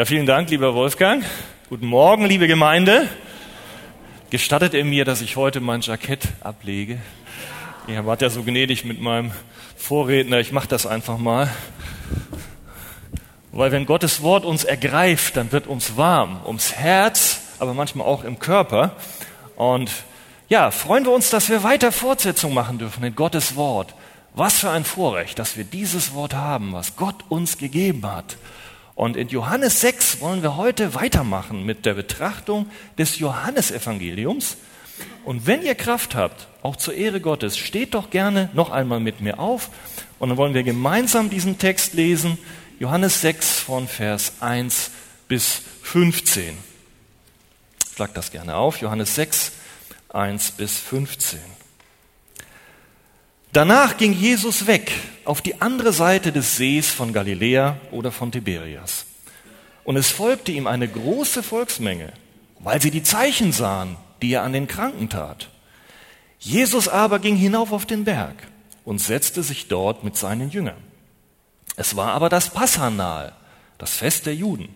Ja, vielen Dank, lieber Wolfgang. Guten Morgen, liebe Gemeinde. Gestattet ihr mir, dass ich heute mein Jackett ablege? Ihr wart ja so gnädig mit meinem Vorredner. Ich mache das einfach mal. Weil wenn Gottes Wort uns ergreift, dann wird uns warm ums Herz, aber manchmal auch im Körper. Und ja, freuen wir uns, dass wir weiter Fortsetzung machen dürfen in Gottes Wort. Was für ein Vorrecht, dass wir dieses Wort haben, was Gott uns gegeben hat. Und in Johannes 6 wollen wir heute weitermachen mit der Betrachtung des Johannesevangeliums. Und wenn ihr Kraft habt, auch zur Ehre Gottes, steht doch gerne noch einmal mit mir auf. Und dann wollen wir gemeinsam diesen Text lesen. Johannes 6 von Vers 1 bis 15. Schlag das gerne auf. Johannes 6, 1 bis 15. Danach ging Jesus weg auf die andere Seite des Sees von Galiläa oder von Tiberias. Und es folgte ihm eine große Volksmenge, weil sie die Zeichen sahen, die er an den Kranken tat. Jesus aber ging hinauf auf den Berg und setzte sich dort mit seinen Jüngern. Es war aber das Passa nahe, das Fest der Juden.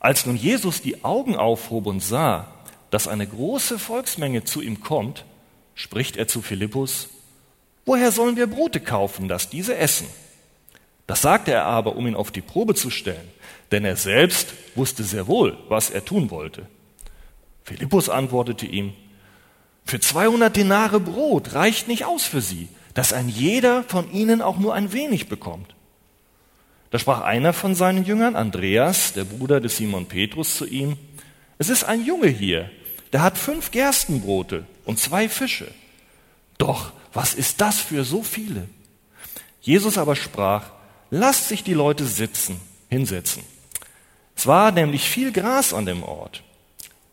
Als nun Jesus die Augen aufhob und sah, dass eine große Volksmenge zu ihm kommt, spricht er zu Philippus, Woher sollen wir Brote kaufen, dass diese essen? Das sagte er aber, um ihn auf die Probe zu stellen, denn er selbst wusste sehr wohl, was er tun wollte. Philippus antwortete ihm, für 200 Denare Brot reicht nicht aus für sie, dass ein jeder von ihnen auch nur ein wenig bekommt. Da sprach einer von seinen Jüngern, Andreas, der Bruder des Simon Petrus, zu ihm, es ist ein Junge hier, der hat fünf Gerstenbrote und zwei Fische. Doch was ist das für so viele? Jesus aber sprach, lasst sich die Leute sitzen, hinsetzen. Es war nämlich viel Gras an dem Ort.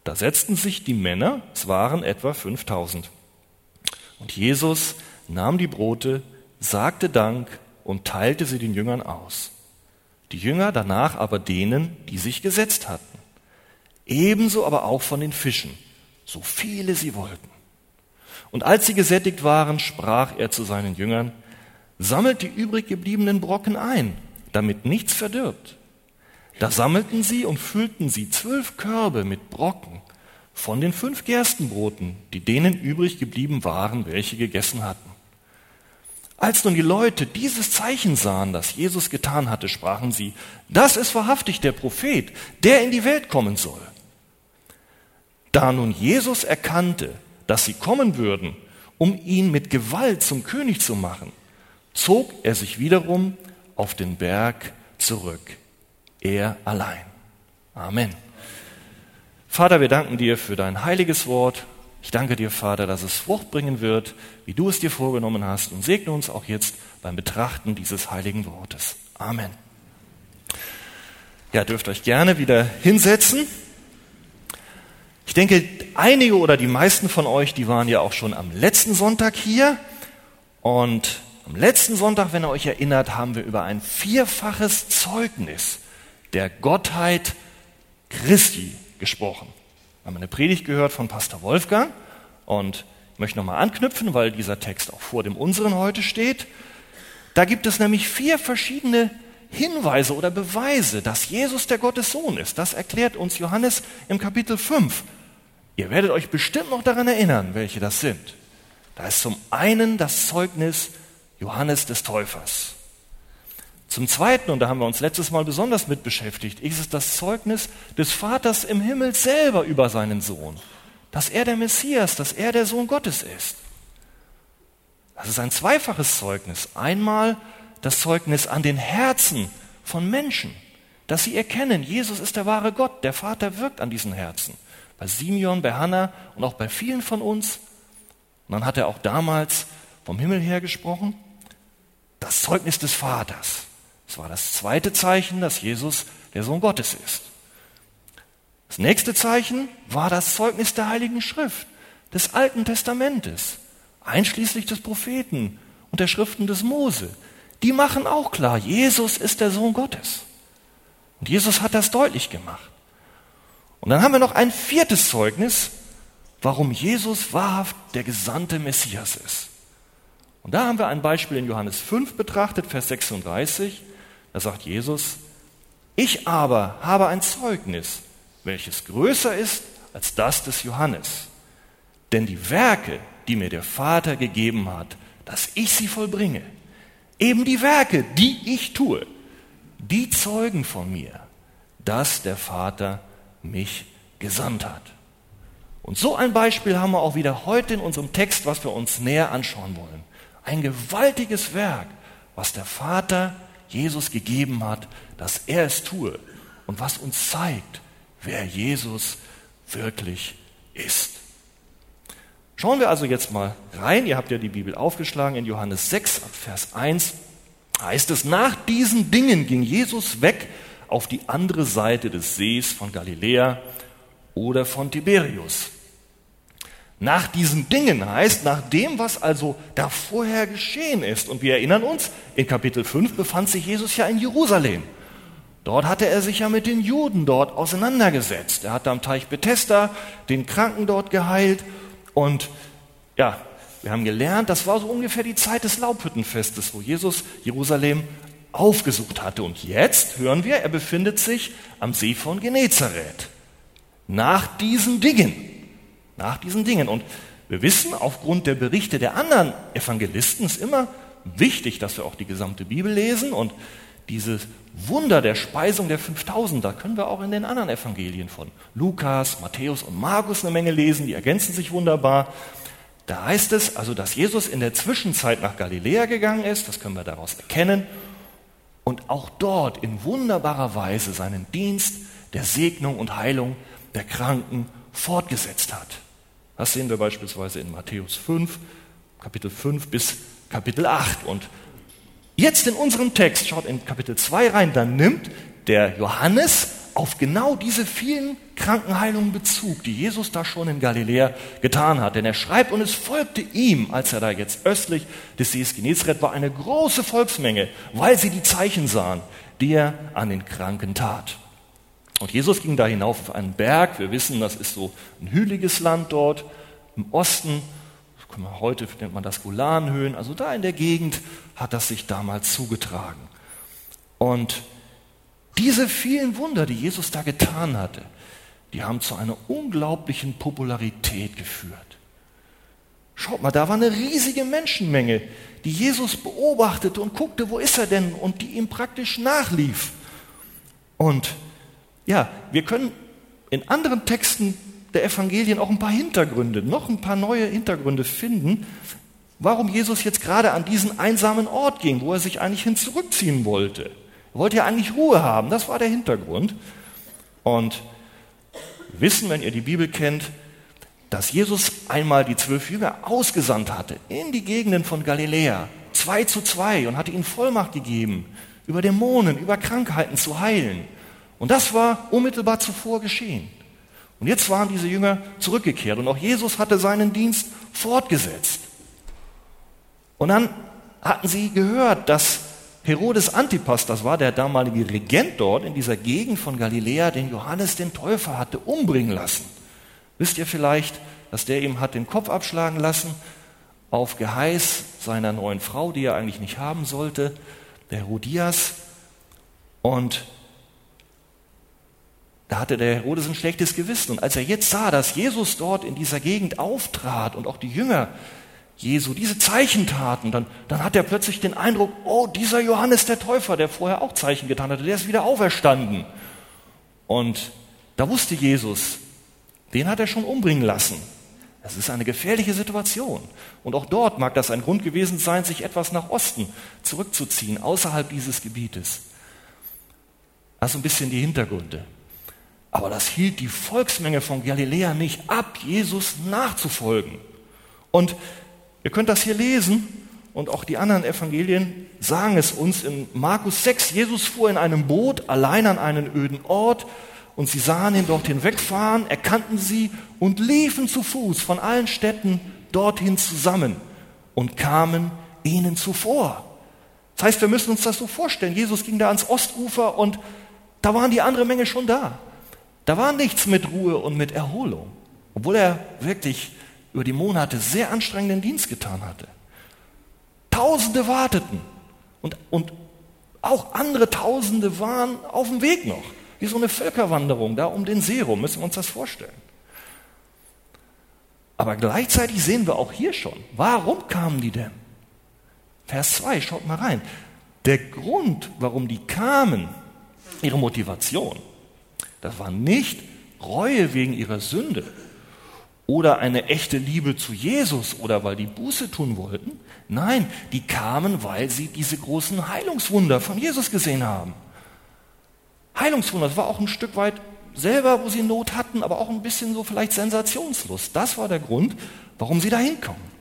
Da setzten sich die Männer, es waren etwa 5000. Und Jesus nahm die Brote, sagte Dank und teilte sie den Jüngern aus. Die Jünger danach aber denen, die sich gesetzt hatten. Ebenso aber auch von den Fischen, so viele sie wollten. Und als sie gesättigt waren, sprach er zu seinen Jüngern, sammelt die übrig gebliebenen Brocken ein, damit nichts verdirbt. Da sammelten sie und füllten sie zwölf Körbe mit Brocken von den fünf Gerstenbroten, die denen übrig geblieben waren, welche gegessen hatten. Als nun die Leute dieses Zeichen sahen, das Jesus getan hatte, sprachen sie, das ist wahrhaftig der Prophet, der in die Welt kommen soll. Da nun Jesus erkannte, dass sie kommen würden, um ihn mit Gewalt zum König zu machen, zog er sich wiederum auf den Berg zurück, er allein. Amen. Vater, wir danken dir für dein heiliges Wort. Ich danke dir, Vater, dass es Frucht bringen wird, wie du es dir vorgenommen hast, und segne uns auch jetzt beim Betrachten dieses heiligen Wortes. Amen. Ja, dürft euch gerne wieder hinsetzen. Ich denke, einige oder die meisten von euch, die waren ja auch schon am letzten Sonntag hier. Und am letzten Sonntag, wenn ihr euch erinnert, haben wir über ein vierfaches Zeugnis der Gottheit Christi gesprochen. Wir haben eine Predigt gehört von Pastor Wolfgang und ich möchte nochmal anknüpfen, weil dieser Text auch vor dem unseren heute steht. Da gibt es nämlich vier verschiedene Hinweise oder Beweise, dass Jesus der Gottes Sohn ist. Das erklärt uns Johannes im Kapitel 5. Ihr werdet euch bestimmt noch daran erinnern, welche das sind. Da ist zum einen das Zeugnis Johannes des Täufers. Zum Zweiten, und da haben wir uns letztes Mal besonders mit beschäftigt, ist es das Zeugnis des Vaters im Himmel selber über seinen Sohn, dass er der Messias, dass er der Sohn Gottes ist. Das ist ein zweifaches Zeugnis. Einmal das Zeugnis an den Herzen von Menschen, dass sie erkennen, Jesus ist der wahre Gott, der Vater wirkt an diesen Herzen bei Simeon, bei Hannah und auch bei vielen von uns. Und dann hat er auch damals vom Himmel her gesprochen. Das Zeugnis des Vaters. Das war das zweite Zeichen, dass Jesus der Sohn Gottes ist. Das nächste Zeichen war das Zeugnis der Heiligen Schrift, des Alten Testamentes, einschließlich des Propheten und der Schriften des Mose. Die machen auch klar, Jesus ist der Sohn Gottes. Und Jesus hat das deutlich gemacht. Und dann haben wir noch ein viertes Zeugnis, warum Jesus wahrhaft der gesandte Messias ist. Und da haben wir ein Beispiel in Johannes 5 betrachtet, Vers 36. Da sagt Jesus, Ich aber habe ein Zeugnis, welches größer ist als das des Johannes. Denn die Werke, die mir der Vater gegeben hat, dass ich sie vollbringe, eben die Werke, die ich tue, die zeugen von mir, dass der Vater mich gesandt hat. Und so ein Beispiel haben wir auch wieder heute in unserem Text, was wir uns näher anschauen wollen. Ein gewaltiges Werk, was der Vater Jesus gegeben hat, dass er es tue und was uns zeigt, wer Jesus wirklich ist. Schauen wir also jetzt mal rein. Ihr habt ja die Bibel aufgeschlagen in Johannes 6, Vers 1 heißt es, nach diesen Dingen ging Jesus weg auf die andere Seite des Sees von Galiläa oder von Tiberius. Nach diesen Dingen heißt, nach dem, was also da vorher geschehen ist. Und wir erinnern uns, in Kapitel 5 befand sich Jesus ja in Jerusalem. Dort hatte er sich ja mit den Juden dort auseinandergesetzt. Er hat am Teich Bethesda den Kranken dort geheilt. Und ja, wir haben gelernt, das war so ungefähr die Zeit des Laubhüttenfestes, wo Jesus Jerusalem aufgesucht hatte. Und jetzt hören wir, er befindet sich am See von Genezareth. Nach diesen Dingen. Nach diesen Dingen. Und wir wissen, aufgrund der Berichte der anderen Evangelisten ist immer wichtig, dass wir auch die gesamte Bibel lesen und dieses Wunder der Speisung der 5000, da können wir auch in den anderen Evangelien von Lukas, Matthäus und Markus eine Menge lesen, die ergänzen sich wunderbar. Da heißt es also, dass Jesus in der Zwischenzeit nach Galiläa gegangen ist, das können wir daraus erkennen, und auch dort in wunderbarer Weise seinen Dienst der Segnung und Heilung der Kranken fortgesetzt hat. Das sehen wir beispielsweise in Matthäus 5, Kapitel 5 bis Kapitel 8. Und jetzt in unserem Text, schaut in Kapitel 2 rein, dann nimmt der Johannes auf genau diese vielen Krankenheilungen Bezug, die Jesus da schon in Galiläa getan hat. Denn er schreibt, und es folgte ihm, als er da jetzt östlich des Sees Genezareth war, eine große Volksmenge, weil sie die Zeichen sahen, die er an den Kranken tat. Und Jesus ging da hinauf auf einen Berg. Wir wissen, das ist so ein hügeliges Land dort im Osten. Heute nennt man das Golanhöhen. Also da in der Gegend hat das sich damals zugetragen. Und diese vielen Wunder, die Jesus da getan hatte, die haben zu einer unglaublichen Popularität geführt. Schaut mal, da war eine riesige Menschenmenge, die Jesus beobachtete und guckte, wo ist er denn, und die ihm praktisch nachlief. Und ja, wir können in anderen Texten der Evangelien auch ein paar Hintergründe, noch ein paar neue Hintergründe finden, warum Jesus jetzt gerade an diesen einsamen Ort ging, wo er sich eigentlich hin zurückziehen wollte. Er wollte ja eigentlich Ruhe haben, das war der Hintergrund. Und wissen, wenn ihr die Bibel kennt, dass Jesus einmal die zwölf Jünger ausgesandt hatte in die Gegenden von Galiläa, zwei zu zwei, und hatte ihnen Vollmacht gegeben, über Dämonen, über Krankheiten zu heilen. Und das war unmittelbar zuvor geschehen. Und jetzt waren diese Jünger zurückgekehrt und auch Jesus hatte seinen Dienst fortgesetzt. Und dann hatten sie gehört, dass Herodes Antipas, das war der damalige Regent dort in dieser Gegend von Galiläa, den Johannes den Täufer hatte umbringen lassen. Wisst ihr vielleicht, dass der ihm hat den Kopf abschlagen lassen auf Geheiß seiner neuen Frau, die er eigentlich nicht haben sollte, der Herodias. Und da hatte der Herodes ein schlechtes Gewissen. Und als er jetzt sah, dass Jesus dort in dieser Gegend auftrat und auch die Jünger Jesu diese Zeichen taten, dann, dann hat er plötzlich den Eindruck, oh, dieser Johannes der Täufer, der vorher auch Zeichen getan hatte, der ist wieder auferstanden. Und da wusste Jesus, den hat er schon umbringen lassen. Es ist eine gefährliche Situation. Und auch dort mag das ein Grund gewesen sein, sich etwas nach Osten zurückzuziehen, außerhalb dieses Gebietes. Also ein bisschen die Hintergründe. Aber das hielt die Volksmenge von Galiläa nicht ab, Jesus nachzufolgen. Und ihr könnt das hier lesen und auch die anderen Evangelien sagen es uns in Markus 6. Jesus fuhr in einem Boot allein an einen öden Ort und sie sahen ihn dorthin wegfahren, erkannten sie und liefen zu Fuß von allen Städten dorthin zusammen und kamen ihnen zuvor. Das heißt, wir müssen uns das so vorstellen. Jesus ging da ans Ostufer und da waren die andere Menge schon da. Da war nichts mit Ruhe und mit Erholung, obwohl er wirklich über die Monate sehr anstrengenden Dienst getan hatte. Tausende warteten und, und Auch andere Tausende waren auf dem Weg noch. Wie so eine Völkerwanderung da um den See rum, müssen wir uns das vorstellen. Aber gleichzeitig sehen wir auch hier schon, warum kamen die denn? Vers 2, schaut mal rein. Der Grund, warum die kamen, ihre Motivation, das war nicht Reue wegen ihrer Sünde oder eine echte Liebe zu Jesus oder weil die Buße tun wollten. Nein, die kamen, weil sie diese großen Heilungswunder von Jesus gesehen haben. Heilungswunder, das war auch ein Stück weit selber, wo sie Not hatten, aber auch ein bisschen so vielleicht Sensationslust. Das war der Grund, warum sie da hinkommen.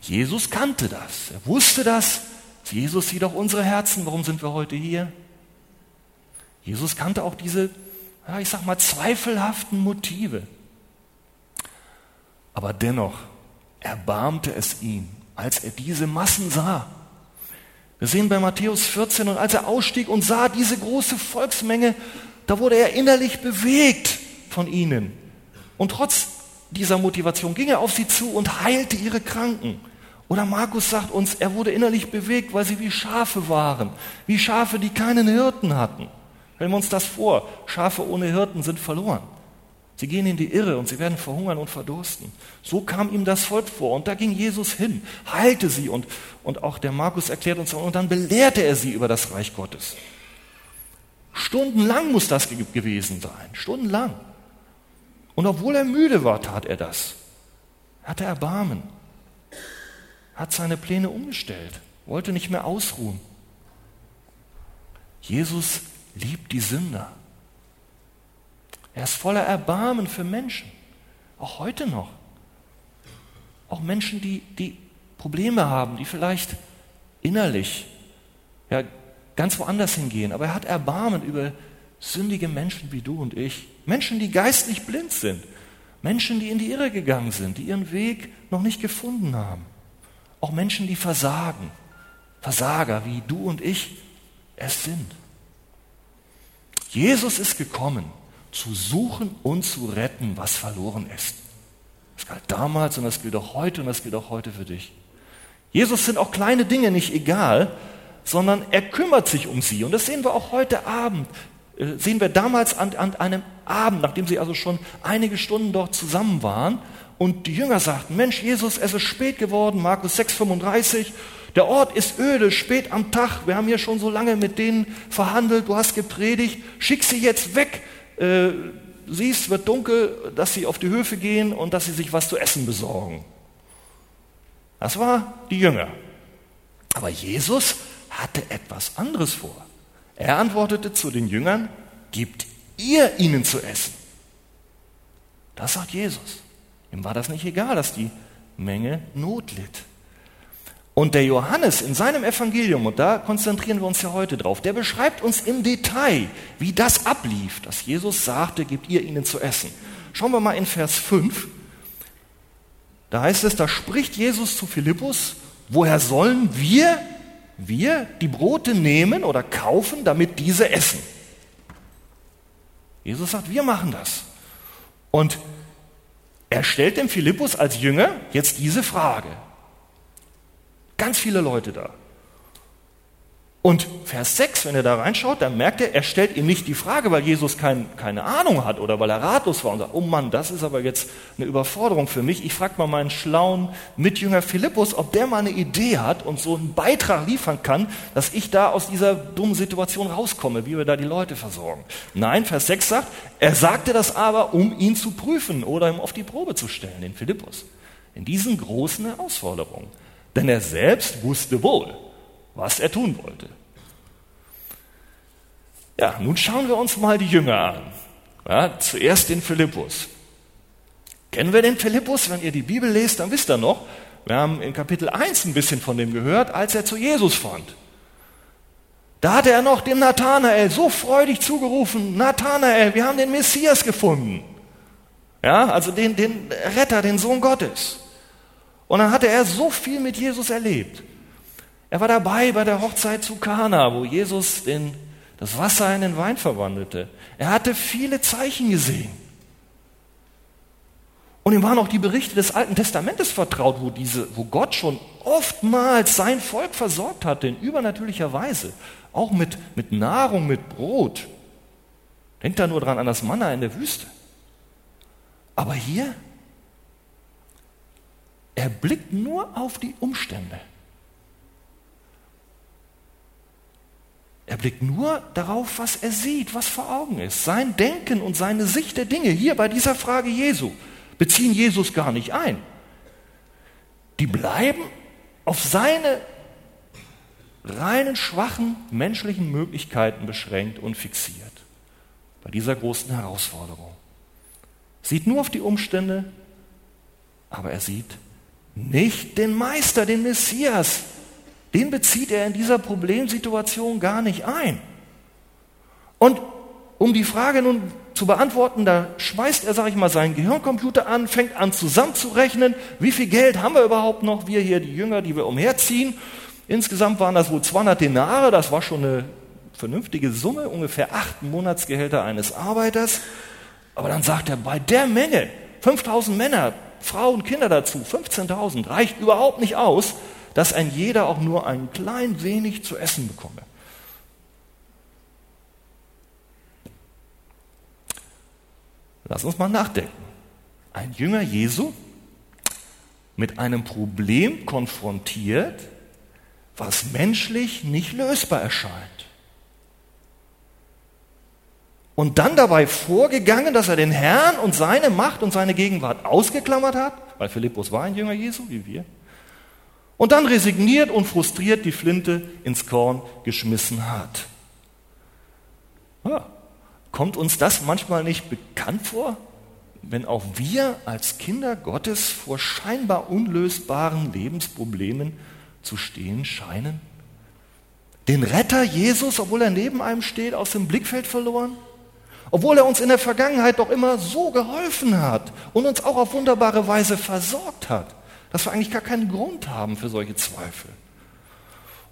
Jesus kannte das, er wusste das. Jesus sieht auch unsere Herzen, warum sind wir heute hier? Jesus kannte auch diese, ja, ich sag mal, zweifelhaften Motive. Aber dennoch erbarmte es ihn, als er diese Massen sah. Wir sehen bei Matthäus 14, und als er ausstieg und sah diese große Volksmenge, da wurde er innerlich bewegt von ihnen. Und trotz dieser Motivation ging er auf sie zu und heilte ihre Kranken. Oder Markus sagt uns, er wurde innerlich bewegt, weil sie wie Schafe waren, wie Schafe, die keinen Hirten hatten. Stellen wir uns das vor, Schafe ohne Hirten sind verloren. Sie gehen in die Irre und sie werden verhungern und verdursten. So kam ihm das Volk vor und da ging Jesus hin, heilte sie und, und auch der Markus erklärt uns, und dann belehrte er sie über das Reich Gottes. Stundenlang muss das gewesen sein, stundenlang. Und obwohl er müde war, tat er das. Hatte Erbarmen, hat seine Pläne umgestellt, wollte nicht mehr ausruhen. Jesus liebt die Sünder. Er ist voller Erbarmen für Menschen, auch heute noch. Auch Menschen, die, die Probleme haben, die vielleicht innerlich ja, ganz woanders hingehen. Aber er hat Erbarmen über sündige Menschen wie du und ich. Menschen, die geistlich blind sind. Menschen, die in die Irre gegangen sind, die ihren Weg noch nicht gefunden haben. Auch Menschen, die versagen. Versager, wie du und ich es sind. Jesus ist gekommen, zu suchen und zu retten, was verloren ist. Das galt damals und das gilt auch heute und das gilt auch heute für dich. Jesus sind auch kleine Dinge nicht egal, sondern er kümmert sich um sie. Und das sehen wir auch heute Abend. Äh, sehen wir damals an, an einem Abend, nachdem sie also schon einige Stunden dort zusammen waren. Und die Jünger sagten, Mensch, Jesus, es ist spät geworden, Markus 6,35. Der Ort ist öde, spät am Tag. Wir haben hier schon so lange mit denen verhandelt. Du hast gepredigt. Schick sie jetzt weg. Äh, siehst, wird dunkel, dass sie auf die Höfe gehen und dass sie sich was zu essen besorgen. Das war die Jünger. Aber Jesus hatte etwas anderes vor. Er antwortete zu den Jüngern, gebt ihr ihnen zu essen. Das sagt Jesus. Ihm war das nicht egal, dass die Menge Not litt. Und der Johannes in seinem Evangelium, und da konzentrieren wir uns ja heute drauf, der beschreibt uns im Detail, wie das ablief, dass Jesus sagte, gebt ihr ihnen zu essen. Schauen wir mal in Vers 5. Da heißt es, da spricht Jesus zu Philippus, woher sollen wir, wir die Brote nehmen oder kaufen, damit diese essen? Jesus sagt, wir machen das. Und er stellt dem Philippus als Jünger jetzt diese Frage. Ganz viele Leute da. Und Vers 6, wenn er da reinschaut, dann merkt er, er stellt ihm nicht die Frage, weil Jesus kein, keine Ahnung hat oder weil er ratlos war und sagt, oh Mann, das ist aber jetzt eine Überforderung für mich. Ich frage mal meinen schlauen Mitjünger Philippus, ob der mal eine Idee hat und so einen Beitrag liefern kann, dass ich da aus dieser dummen Situation rauskomme, wie wir da die Leute versorgen. Nein, Vers 6 sagt, er sagte das aber, um ihn zu prüfen oder ihm auf die Probe zu stellen, den Philippus. In diesen großen Herausforderungen. Denn er selbst wusste wohl, was er tun wollte. Ja, nun schauen wir uns mal die Jünger an. Ja, zuerst den Philippus. Kennen wir den Philippus? Wenn ihr die Bibel lest, dann wisst ihr noch, wir haben in Kapitel 1 ein bisschen von dem gehört, als er zu Jesus fand. Da hatte er noch dem Nathanael so freudig zugerufen, Nathanael, wir haben den Messias gefunden. Ja, also den, den Retter, den Sohn Gottes. Und dann hatte er so viel mit Jesus erlebt. Er war dabei bei der Hochzeit zu Kana, wo Jesus den, das Wasser in den Wein verwandelte. Er hatte viele Zeichen gesehen. Und ihm waren auch die Berichte des Alten Testamentes vertraut, wo, diese, wo Gott schon oftmals sein Volk versorgt hatte in übernatürlicher Weise. Auch mit, mit Nahrung, mit Brot. Denkt da nur dran an das Manna in der Wüste. Aber hier, er blickt nur auf die Umstände. Er blickt nur darauf, was er sieht, was vor Augen ist. Sein Denken und seine Sicht der Dinge hier bei dieser Frage Jesu beziehen Jesus gar nicht ein. Die bleiben auf seine reinen, schwachen menschlichen Möglichkeiten beschränkt und fixiert. Bei dieser großen Herausforderung. Sieht nur auf die Umstände, aber er sieht nicht den Meister, den Messias, den bezieht er in dieser Problemsituation gar nicht ein. Und um die Frage nun zu beantworten, da schmeißt er, sag ich mal, seinen Gehirncomputer an, fängt an zusammenzurechnen, wie viel Geld haben wir überhaupt noch, wir hier, die Jünger, die wir umherziehen. Insgesamt waren das wohl 200 Denare, das war schon eine vernünftige Summe, ungefähr acht Monatsgehälter eines Arbeiters. Aber dann sagt er, bei der Menge, 5000 Männer, Frauen, Kinder dazu, 15.000, reicht überhaupt nicht aus, dass ein jeder auch nur ein klein wenig zu essen bekomme. Lass uns mal nachdenken. Ein Jünger Jesu mit einem Problem konfrontiert, was menschlich nicht lösbar erscheint. Und dann dabei vorgegangen, dass er den Herrn und seine Macht und seine Gegenwart ausgeklammert hat, weil Philippus war ein Jünger Jesu, wie wir, und dann resigniert und frustriert die Flinte ins Korn geschmissen hat. Ja, kommt uns das manchmal nicht bekannt vor, wenn auch wir als Kinder Gottes vor scheinbar unlösbaren Lebensproblemen zu stehen scheinen? Den Retter Jesus, obwohl er neben einem steht, aus dem Blickfeld verloren? Obwohl er uns in der Vergangenheit doch immer so geholfen hat und uns auch auf wunderbare Weise versorgt hat dass wir eigentlich gar keinen Grund haben für solche Zweifel.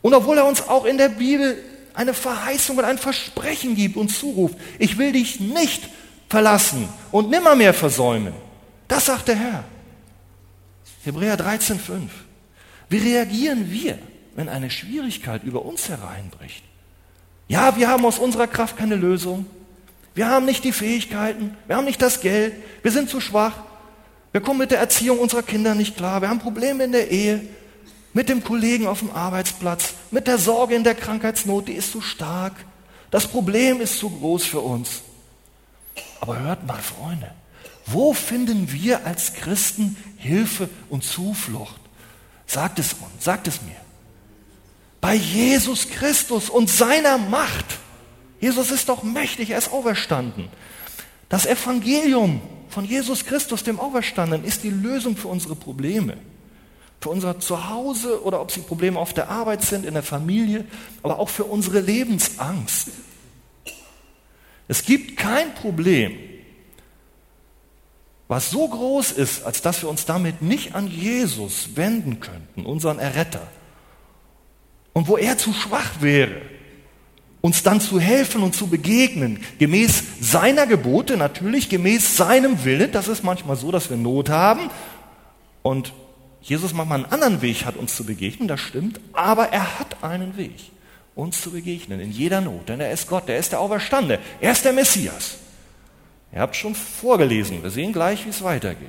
Und obwohl er uns auch in der Bibel eine Verheißung und ein Versprechen gibt und zuruft, ich will dich nicht verlassen und nimmermehr versäumen. Das sagt der Herr. Hebräer 13,5. Wie reagieren wir, wenn eine Schwierigkeit über uns hereinbricht? Ja, wir haben aus unserer Kraft keine Lösung. Wir haben nicht die Fähigkeiten, wir haben nicht das Geld, wir sind zu schwach, wir kommen mit der Erziehung unserer Kinder nicht klar. Wir haben Probleme in der Ehe, mit dem Kollegen auf dem Arbeitsplatz, mit der Sorge in der Krankheitsnot, die ist zu stark. Das Problem ist zu groß für uns. Aber hört mal, Freunde, wo finden wir als Christen Hilfe und Zuflucht? Sagt es uns, sagt es mir. Bei Jesus Christus und seiner Macht. Jesus ist doch mächtig, er ist auferstanden. Das Evangelium von Jesus Christus, dem Auferstandenen, ist die Lösung für unsere Probleme. Für unser Zuhause oder ob sie Probleme auf der Arbeit sind, in der Familie, aber auch für unsere Lebensangst. Es gibt kein Problem, was so groß ist, als dass wir uns damit nicht an Jesus wenden könnten, unseren Erretter. Und wo er zu schwach wäre, uns dann zu helfen und zu begegnen, gemäß seiner Gebote natürlich, gemäß seinem Willen. Das ist manchmal so, dass wir Not haben und Jesus manchmal einen anderen Weg hat, uns zu begegnen, das stimmt, aber er hat einen Weg, uns zu begegnen in jeder Not, denn er ist Gott, er ist der Auferstande, er ist der Messias. Ihr habt schon vorgelesen, wir sehen gleich, wie es weitergeht.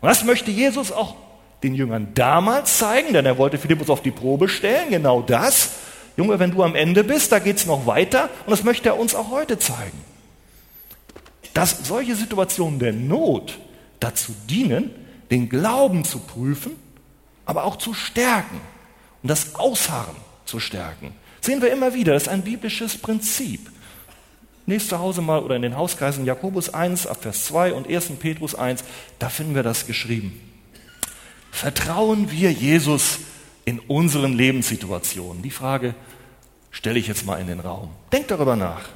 Und das möchte Jesus auch den Jüngern damals zeigen, denn er wollte Philippus auf die Probe stellen, genau das. Junge, wenn du am Ende bist, da geht es noch weiter und das möchte er uns auch heute zeigen. Dass solche Situationen der Not dazu dienen, den Glauben zu prüfen, aber auch zu stärken und das Ausharren zu stärken. Sehen wir immer wieder, das ist ein biblisches Prinzip. Nächst zu Hause mal oder in den Hauskreisen Jakobus 1 ab Vers 2 und 1. Petrus 1, da finden wir das geschrieben. Vertrauen wir Jesus in unseren Lebenssituationen? Die Frage stelle ich jetzt mal in den Raum. Denkt darüber nach.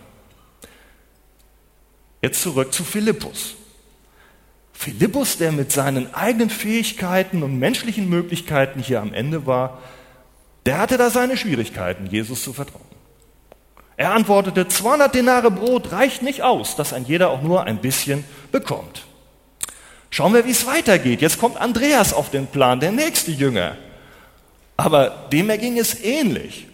Jetzt zurück zu Philippus. Philippus, der mit seinen eigenen Fähigkeiten und menschlichen Möglichkeiten hier am Ende war, der hatte da seine Schwierigkeiten, Jesus zu vertrauen. Er antwortete, 200 Denare Brot reicht nicht aus, dass ein jeder auch nur ein bisschen bekommt. Schauen wir, wie es weitergeht. Jetzt kommt Andreas auf den Plan, der nächste Jünger. Aber dem erging es ähnlich.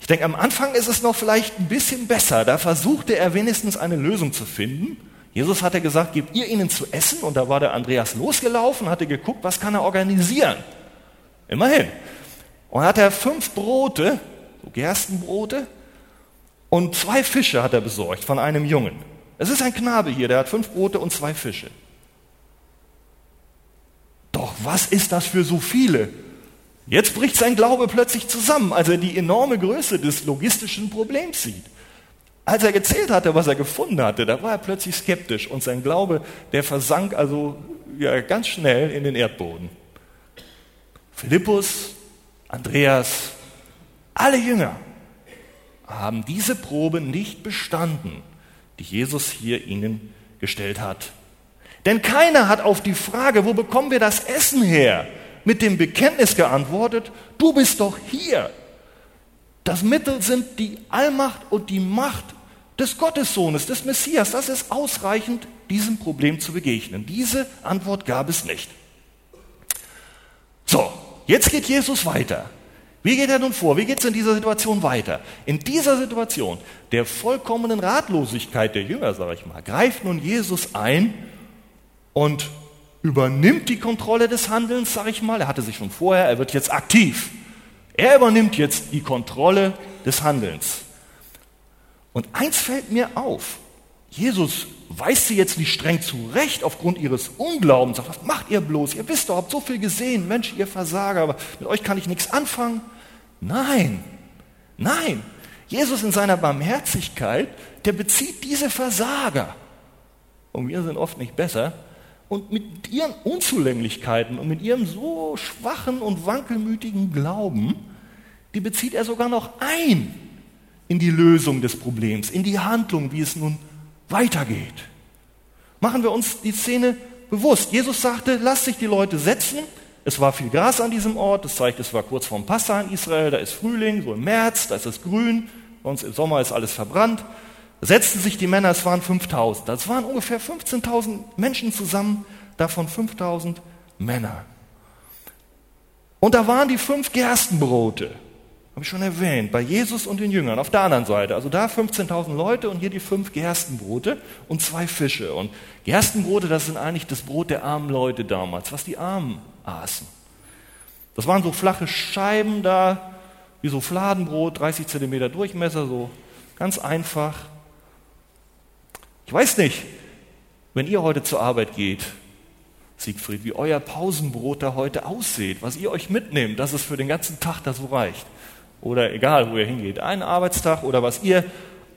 Ich denke, am Anfang ist es noch vielleicht ein bisschen besser. Da versuchte er wenigstens eine Lösung zu finden. Jesus hatte gesagt, gebt ihr ihnen zu essen. Und da war der Andreas losgelaufen, hatte geguckt, was kann er organisieren. Immerhin. Und hat er fünf Brote, so Gerstenbrote, und zwei Fische hat er besorgt von einem Jungen. Es ist ein Knabe hier, der hat fünf Brote und zwei Fische. Doch was ist das für so viele? Jetzt bricht sein Glaube plötzlich zusammen, als er die enorme Größe des logistischen Problems sieht. Als er gezählt hatte, was er gefunden hatte, da war er plötzlich skeptisch und sein Glaube, der versank also ja, ganz schnell in den Erdboden. Philippus, Andreas, alle Jünger haben diese Probe nicht bestanden, die Jesus hier ihnen gestellt hat. Denn keiner hat auf die Frage, wo bekommen wir das Essen her, mit dem Bekenntnis geantwortet, du bist doch hier. Das Mittel sind die Allmacht und die Macht des Gottessohnes, des Messias. Das ist ausreichend, diesem Problem zu begegnen. Diese Antwort gab es nicht. So, jetzt geht Jesus weiter. Wie geht er nun vor? Wie geht es in dieser Situation weiter? In dieser Situation der vollkommenen Ratlosigkeit der Jünger, sage ich mal, greift nun Jesus ein und übernimmt die Kontrolle des Handelns, sage ich mal. Er hatte sich schon vorher, er wird jetzt aktiv. Er übernimmt jetzt die Kontrolle des Handelns. Und eins fällt mir auf. Jesus weist sie jetzt nicht streng zurecht aufgrund ihres Unglaubens. Sagt, was macht ihr bloß? Ihr wisst doch, habt so viel gesehen. Mensch, ihr Versager, aber mit euch kann ich nichts anfangen. Nein, nein. Jesus in seiner Barmherzigkeit, der bezieht diese Versager. Und wir sind oft nicht besser, und mit ihren Unzulänglichkeiten und mit ihrem so schwachen und wankelmütigen Glauben, die bezieht er sogar noch ein in die Lösung des Problems, in die Handlung, wie es nun weitergeht. Machen wir uns die Szene bewusst. Jesus sagte, lasst sich die Leute setzen. Es war viel Gras an diesem Ort. Das zeigt, es war kurz vorm Passa in Israel. Da ist Frühling, so im März, da ist es grün. Uns im Sommer ist alles verbrannt setzten sich die Männer, es waren 5000. Das waren ungefähr 15.000 Menschen zusammen, davon 5000 Männer. Und da waren die fünf Gerstenbrote, habe ich schon erwähnt, bei Jesus und den Jüngern auf der anderen Seite. Also da 15.000 Leute und hier die fünf Gerstenbrote und zwei Fische. Und Gerstenbrote, das sind eigentlich das Brot der armen Leute damals, was die Armen aßen. Das waren so flache Scheiben da, wie so Fladenbrot, 30 Zentimeter Durchmesser, so ganz einfach. Ich weiß nicht, wenn ihr heute zur Arbeit geht, Siegfried, wie euer Pausenbrot da heute aussieht, was ihr euch mitnehmt, dass es für den ganzen Tag da so reicht. Oder egal, wo ihr hingeht, einen Arbeitstag oder was ihr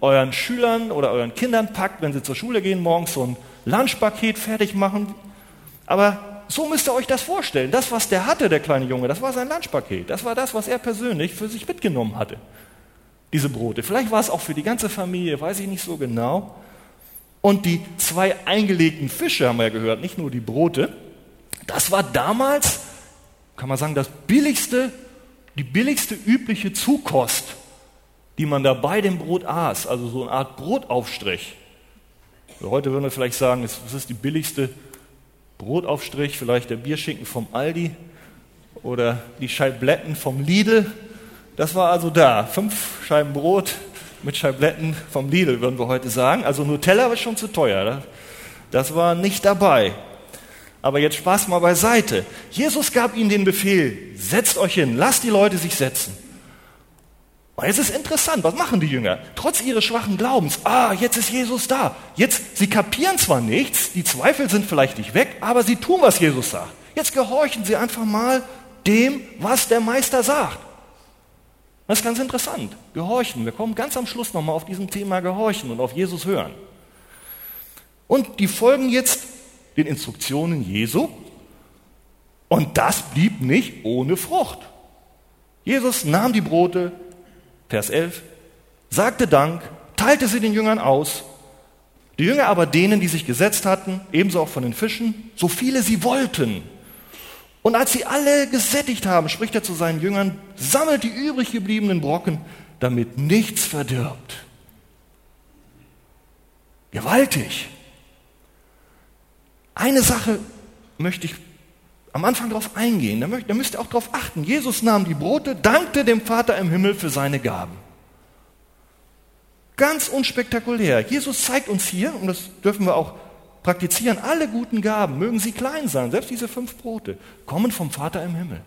euren Schülern oder euren Kindern packt, wenn sie zur Schule gehen, morgens so ein Lunchpaket fertig machen. Aber so müsst ihr euch das vorstellen. Das, was der hatte, der kleine Junge, das war sein Lunchpaket. Das war das, was er persönlich für sich mitgenommen hatte. Diese Brote. Vielleicht war es auch für die ganze Familie, weiß ich nicht so genau. Und die zwei eingelegten Fische, haben wir ja gehört, nicht nur die Brote, das war damals, kann man sagen, das billigste, die billigste übliche Zukost, die man da bei dem Brot aß, also so eine Art Brotaufstrich. Heute würden wir vielleicht sagen, das ist die billigste Brotaufstrich, vielleicht der Bierschinken vom Aldi oder die Scheibletten vom Lidl. Das war also da, fünf Scheiben Brot, mit Scheibletten vom Lidl, würden wir heute sagen. Also Nutella war schon zu teuer. Das war nicht dabei. Aber jetzt Spaß mal beiseite. Jesus gab ihnen den Befehl, setzt euch hin, lasst die Leute sich setzen. Und jetzt ist interessant, was machen die Jünger? Trotz ihres schwachen Glaubens, ah, jetzt ist Jesus da. Jetzt, sie kapieren zwar nichts, die Zweifel sind vielleicht nicht weg, aber sie tun, was Jesus sagt. Jetzt gehorchen sie einfach mal dem, was der Meister sagt. Das ist ganz interessant. Gehorchen. Wir kommen ganz am Schluss nochmal auf diesem Thema Gehorchen und auf Jesus hören. Und die folgen jetzt den Instruktionen Jesu. Und das blieb nicht ohne Frucht. Jesus nahm die Brote, Vers 11, sagte Dank, teilte sie den Jüngern aus. Die Jünger aber denen, die sich gesetzt hatten, ebenso auch von den Fischen, so viele sie wollten. Und als sie alle gesättigt haben, spricht er zu seinen Jüngern, sammelt die übrig gebliebenen Brocken, damit nichts verdirbt. Gewaltig. Eine Sache möchte ich am Anfang darauf eingehen, da, müsst ihr auch darauf achten. Jesus nahm die Brote, dankte dem Vater im Himmel für seine Gaben. Ganz unspektakulär. Jesus zeigt uns hier, und das dürfen wir auch praktizieren, alle guten Gaben, mögen sie klein sein, selbst diese fünf Brote, kommen vom Vater im Himmel.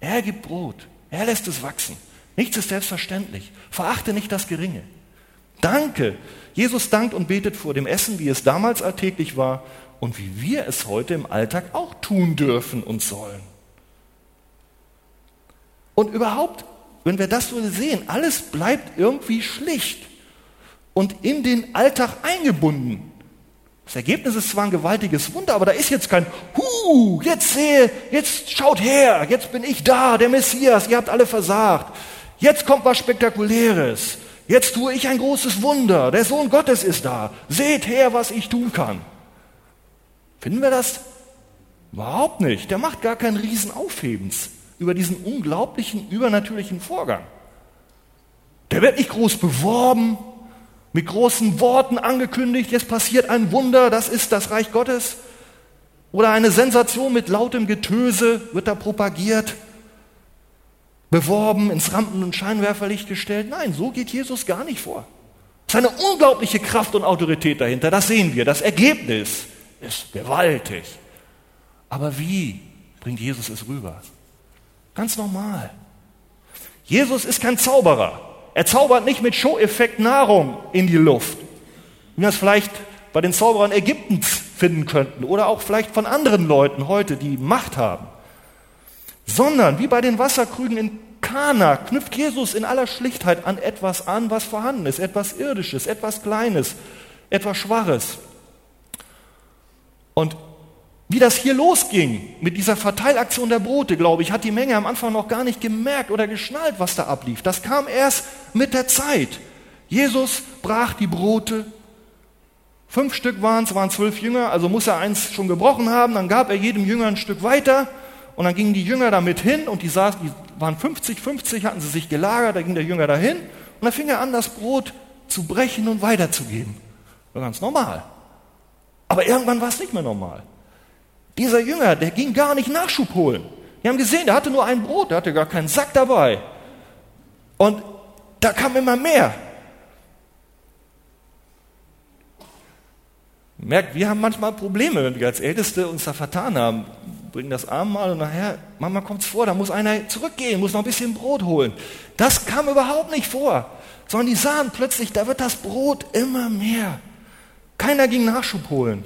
Er gibt Brot, er lässt es wachsen. Nichts ist selbstverständlich. Verachte nicht das Geringe. Danke. Jesus dankt und betet vor dem Essen, wie es damals alltäglich war und wie wir es heute im Alltag auch tun dürfen und sollen. Und überhaupt, wenn wir das so sehen, alles bleibt irgendwie schlicht und in den Alltag eingebunden. Das Ergebnis ist zwar ein gewaltiges Wunder, aber da ist jetzt kein Hu, jetzt sehe, jetzt schaut her, jetzt bin ich da, der Messias, ihr habt alle versagt. Jetzt kommt was Spektakuläres. Jetzt tue ich ein großes Wunder. Der Sohn Gottes ist da. Seht her, was ich tun kann. Finden wir das? Überhaupt nicht. Der macht gar keinen Riesenaufhebens über diesen unglaublichen, übernatürlichen Vorgang. Der wird nicht groß beworben, mit großen Worten angekündigt, jetzt passiert ein Wunder, das ist das Reich Gottes. Oder eine Sensation mit lautem Getöse wird da propagiert, beworben, ins Rampen- und Scheinwerferlicht gestellt. Nein, so geht Jesus gar nicht vor. Es ist eine unglaubliche Kraft und Autorität dahinter, das sehen wir. Das Ergebnis ist gewaltig. Aber wie bringt Jesus es rüber? Ganz normal. Jesus ist kein Zauberer. Er zaubert nicht mit Show-Effekt Nahrung in die Luft, wie wir es vielleicht bei den Zauberern Ägyptens finden könnten oder auch vielleicht von anderen Leuten heute, die Macht haben. Sondern wie bei den Wasserkrügen in Kana knüpft Jesus in aller Schlichtheit an etwas an, was vorhanden ist, etwas Irdisches, etwas Kleines, etwas Schwaches. Und wie das hier losging mit dieser Verteilaktion der Brote, glaube ich, hat die Menge am Anfang noch gar nicht gemerkt oder geschnallt, was da ablief. Das kam erst mit der Zeit. Jesus brach die Brote. Fünf Stück waren es, waren zwölf Jünger, also muss er eins schon gebrochen haben. Dann gab er jedem Jünger ein Stück weiter und dann gingen die Jünger damit hin und die, saßen, die waren 50, 50, hatten sie sich gelagert, da ging der Jünger dahin und dann fing er an, das Brot zu brechen und weiterzugeben. War ganz normal. Aber irgendwann war es nicht mehr normal. Dieser Jünger, der ging gar nicht Nachschub holen. Die haben gesehen, der hatte nur ein Brot, der hatte gar keinen Sack dabei. Und da kam immer mehr. Merkt, wir haben manchmal Probleme, wenn wir als Älteste uns da vertan haben. Bringen das Abendmahl und nachher, manchmal kommt es vor, da muss einer zurückgehen, muss noch ein bisschen Brot holen. Das kam überhaupt nicht vor, sondern die sahen plötzlich, da wird das Brot immer mehr. Keiner ging Nachschub holen.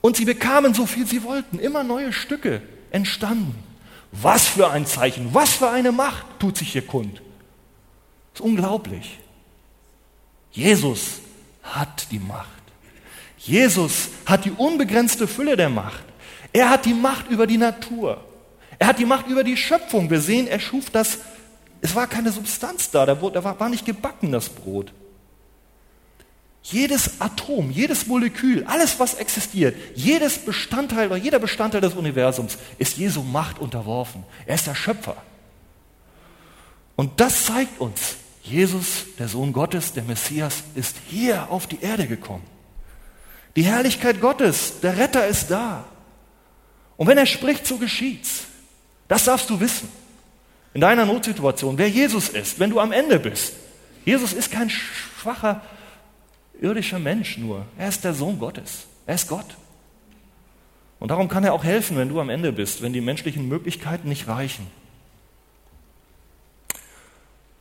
Und sie bekamen so viel sie wollten. Immer neue Stücke entstanden. Was für ein Zeichen, was für eine Macht tut sich hier kund. Das ist unglaublich. Jesus hat die Macht. Jesus hat die unbegrenzte Fülle der Macht. Er hat die Macht über die Natur. Er hat die Macht über die Schöpfung. Wir sehen, er schuf das. Es war keine Substanz da, da war nicht gebacken, das Brot. Jedes Atom, jedes Molekül, alles was existiert, jedes Bestandteil oder jeder Bestandteil des Universums ist Jesu Macht unterworfen. Er ist der Schöpfer. Und das zeigt uns, Jesus, der Sohn Gottes, der Messias, ist hier auf die Erde gekommen. Die Herrlichkeit Gottes, der Retter ist da. Und wenn er spricht, so geschieht's. Das darfst du wissen. In deiner Notsituation, wer Jesus ist, wenn du am Ende bist. Jesus ist kein schwacher irdischer Mensch nur. Er ist der Sohn Gottes. Er ist Gott. Und darum kann er auch helfen, wenn du am Ende bist, wenn die menschlichen Möglichkeiten nicht reichen.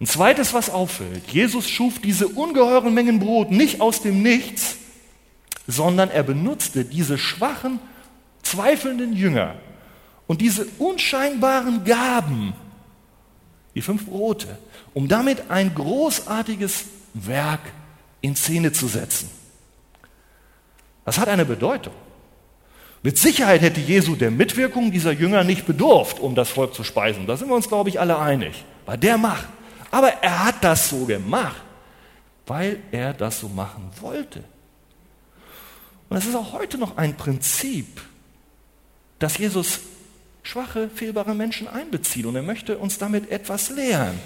Ein zweites, was auffällt, Jesus schuf diese ungeheuren Mengen Brot nicht aus dem Nichts, sondern er benutzte diese schwachen, zweifelnden Jünger und diese unscheinbaren Gaben, die fünf Brote, um damit ein großartiges Werk in Szene zu setzen. Das hat eine Bedeutung. Mit Sicherheit hätte Jesu der Mitwirkung dieser Jünger nicht bedurft, um das Volk zu speisen. Da sind wir uns, glaube ich, alle einig. Bei der Macht. Aber er hat das so gemacht, weil er das so machen wollte. Und es ist auch heute noch ein Prinzip, dass Jesus schwache, fehlbare Menschen einbezieht. Und er möchte uns damit etwas lehren.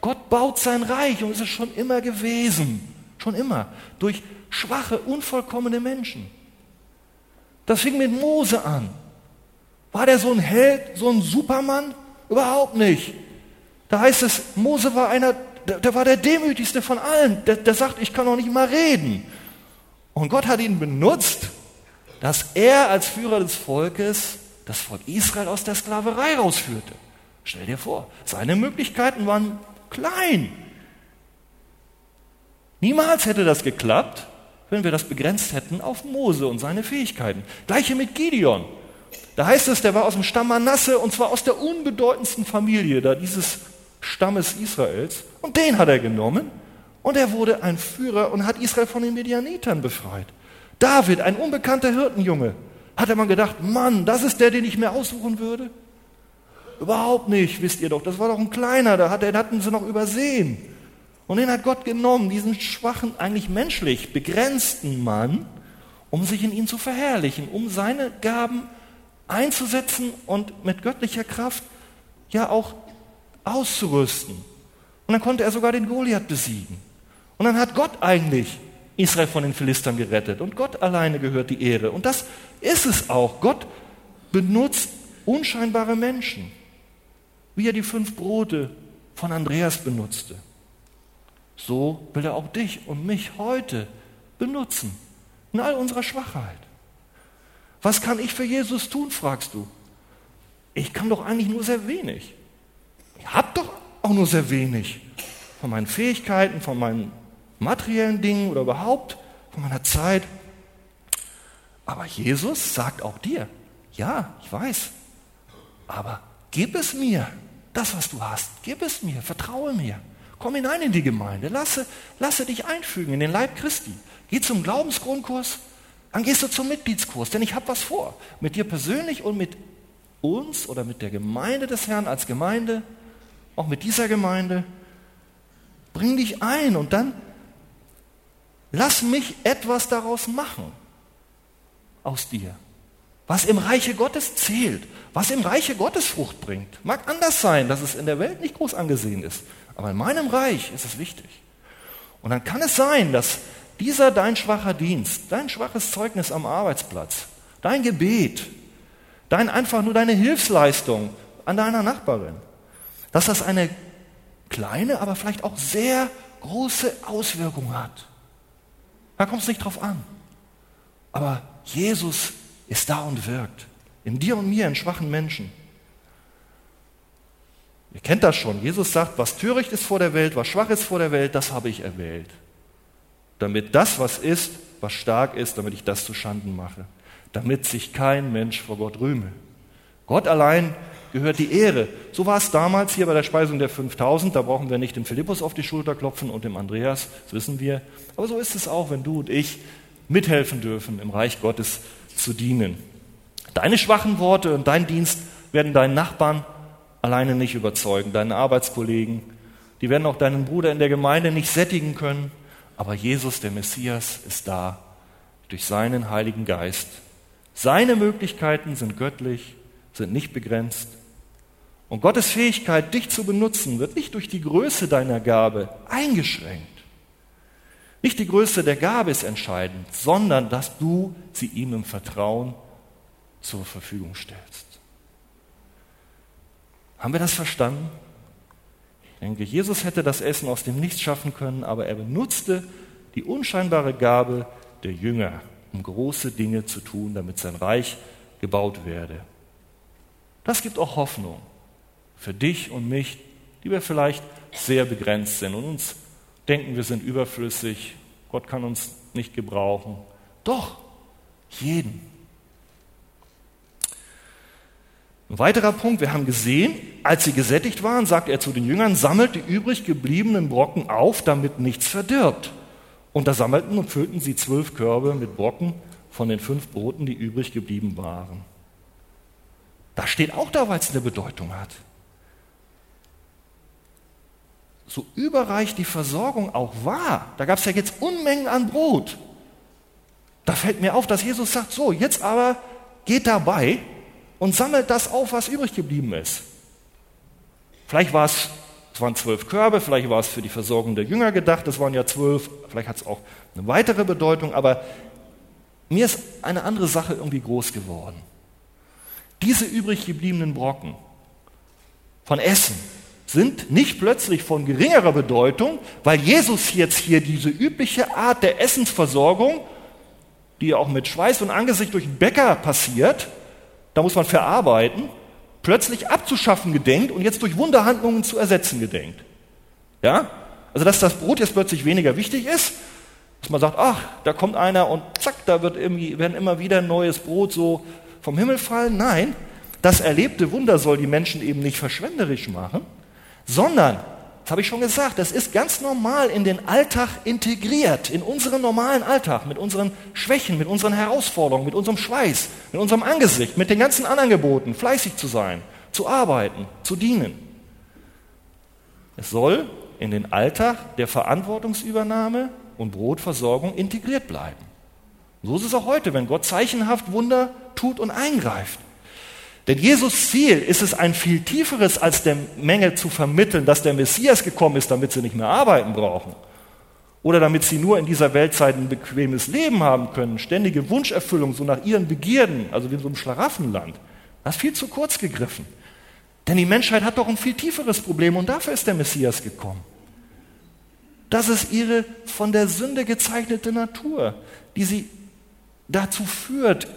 Gott baut sein Reich und es ist schon immer gewesen. Schon immer. Durch schwache, unvollkommene Menschen. Das fing mit Mose an. War der so ein Held, so ein Supermann? Überhaupt nicht. Da heißt es, Mose war einer, der, der war der demütigste von allen. Der, der sagt, ich kann noch nicht mal reden. Und Gott hat ihn benutzt, dass er als Führer des Volkes das Volk Israel aus der Sklaverei rausführte. Stell dir vor, seine Möglichkeiten waren klein. Niemals hätte das geklappt, wenn wir das begrenzt hätten auf Mose und seine Fähigkeiten. Gleiche mit Gideon. Da heißt es, der war aus dem Stamm Manasse und zwar aus der unbedeutendsten Familie da dieses Stammes Israels. Und den hat er genommen und er wurde ein Führer und hat Israel von den Medianitern befreit. David, ein unbekannter Hirtenjunge, hatte man gedacht, Mann, das ist der, den ich mir aussuchen würde? Überhaupt nicht, wisst ihr doch. Das war doch ein kleiner, da hatten sie noch übersehen. Und den hat Gott genommen, diesen schwachen, eigentlich menschlich begrenzten Mann, um sich in ihn zu verherrlichen, um seine Gaben einzusetzen und mit göttlicher Kraft ja auch auszurüsten. Und dann konnte er sogar den Goliath besiegen. Und dann hat Gott eigentlich Israel von den Philistern gerettet. Und Gott alleine gehört die Ehre. Und das ist es auch. Gott benutzt unscheinbare Menschen, wie er die fünf Brote von Andreas benutzte. So will er auch dich und mich heute benutzen, in all unserer Schwachheit. Was kann ich für Jesus tun, fragst du. Ich kann doch eigentlich nur sehr wenig. Ich habe doch auch nur sehr wenig von meinen Fähigkeiten, von meinen materiellen Dingen oder überhaupt von meiner Zeit. Aber Jesus sagt auch dir, ja, ich weiß, aber gib es mir, das, was du hast, gib es mir, vertraue mir. Komm hinein in die Gemeinde, lasse, lasse dich einfügen in den Leib Christi. Geh zum Glaubensgrundkurs, dann gehst du zum Mitgliedskurs, denn ich habe was vor. Mit dir persönlich und mit uns oder mit der Gemeinde des Herrn als Gemeinde, auch mit dieser Gemeinde. Bring dich ein und dann Lass mich etwas daraus machen aus dir. Was im Reiche Gottes zählt, was im Reiche Gottes Frucht bringt. Mag anders sein, dass es in der Welt nicht groß angesehen ist, aber in meinem Reich ist es wichtig. Und dann kann es sein, dass dieser dein schwacher Dienst, dein schwaches Zeugnis am Arbeitsplatz, dein Gebet, dein einfach nur deine Hilfsleistung an deiner Nachbarin, dass das eine kleine, aber vielleicht auch sehr große Auswirkung hat da kommt es nicht drauf an. Aber Jesus ist da und wirkt. In dir und mir, in schwachen Menschen. Ihr kennt das schon. Jesus sagt, was töricht ist vor der Welt, was schwach ist vor der Welt, das habe ich erwählt. Damit das, was ist, was stark ist, damit ich das zu Schanden mache. Damit sich kein Mensch vor Gott rühme. Gott allein gehört die Ehre. So war es damals hier bei der Speisung der 5000. Da brauchen wir nicht dem Philippus auf die Schulter klopfen und dem Andreas, das wissen wir. Aber so ist es auch, wenn du und ich mithelfen dürfen, im Reich Gottes zu dienen. Deine schwachen Worte und dein Dienst werden deinen Nachbarn alleine nicht überzeugen, deinen Arbeitskollegen. Die werden auch deinen Bruder in der Gemeinde nicht sättigen können. Aber Jesus, der Messias, ist da durch seinen Heiligen Geist. Seine Möglichkeiten sind göttlich, sind nicht begrenzt. Und Gottes Fähigkeit, dich zu benutzen, wird nicht durch die Größe deiner Gabe eingeschränkt. Nicht die Größe der Gabe ist entscheidend, sondern dass du sie ihm im Vertrauen zur Verfügung stellst. Haben wir das verstanden? Ich denke, Jesus hätte das Essen aus dem Nichts schaffen können, aber er benutzte die unscheinbare Gabe der Jünger, um große Dinge zu tun, damit sein Reich gebaut werde. Das gibt auch Hoffnung für dich und mich, die wir vielleicht sehr begrenzt sind und uns denken, wir sind überflüssig, Gott kann uns nicht gebrauchen. Doch, jeden. Ein weiterer Punkt, wir haben gesehen, als sie gesättigt waren, sagt er zu den Jüngern, sammelt die übrig gebliebenen Brocken auf, damit nichts verdirbt. Und da sammelten und füllten sie zwölf Körbe mit Brocken von den fünf Broten, die übrig geblieben waren. Da steht auch da, weil es eine Bedeutung hat so überreich die Versorgung auch war, da gab es ja jetzt Unmengen an Brot. Da fällt mir auf, dass Jesus sagt, so, jetzt aber geht dabei und sammelt das auf, was übrig geblieben ist. Vielleicht war es, es waren zwölf Körbe, vielleicht war es für die Versorgung der Jünger gedacht, das waren ja zwölf, vielleicht hat es auch eine weitere Bedeutung, aber mir ist eine andere Sache irgendwie groß geworden. Diese übrig gebliebenen Brocken von Essen sind nicht plötzlich von geringerer Bedeutung, weil Jesus jetzt hier diese übliche Art der Essensversorgung, die auch mit Schweiß und Angesicht durch den Bäcker passiert, da muss man verarbeiten, plötzlich abzuschaffen gedenkt und jetzt durch Wunderhandlungen zu ersetzen gedenkt. Ja? Also, dass das Brot jetzt plötzlich weniger wichtig ist, dass man sagt, ach, da kommt einer und zack, da wird irgendwie, werden immer wieder neues Brot so vom Himmel fallen. Nein, das erlebte Wunder soll die Menschen eben nicht verschwenderisch machen, sondern, habe ich schon gesagt, das ist ganz normal in den Alltag integriert, in unseren normalen Alltag, mit unseren Schwächen, mit unseren Herausforderungen, mit unserem Schweiß, mit unserem Angesicht, mit den ganzen anderen Geboten, fleißig zu sein, zu arbeiten, zu dienen. Es soll in den Alltag der Verantwortungsübernahme und Brotversorgung integriert bleiben. So ist es auch heute, wenn Gott zeichenhaft Wunder tut und eingreift. Denn Jesus Ziel ist es ein viel tieferes, als der Menge zu vermitteln, dass der Messias gekommen ist, damit sie nicht mehr arbeiten brauchen. Oder damit sie nur in dieser Weltzeit ein bequemes Leben haben können, ständige Wunscherfüllung, so nach ihren Begierden, also wie in so einem Schlaraffenland. Das ist viel zu kurz gegriffen. Denn die Menschheit hat doch ein viel tieferes Problem und dafür ist der Messias gekommen. Das ist ihre von der Sünde gezeichnete Natur, die sie dazu führt,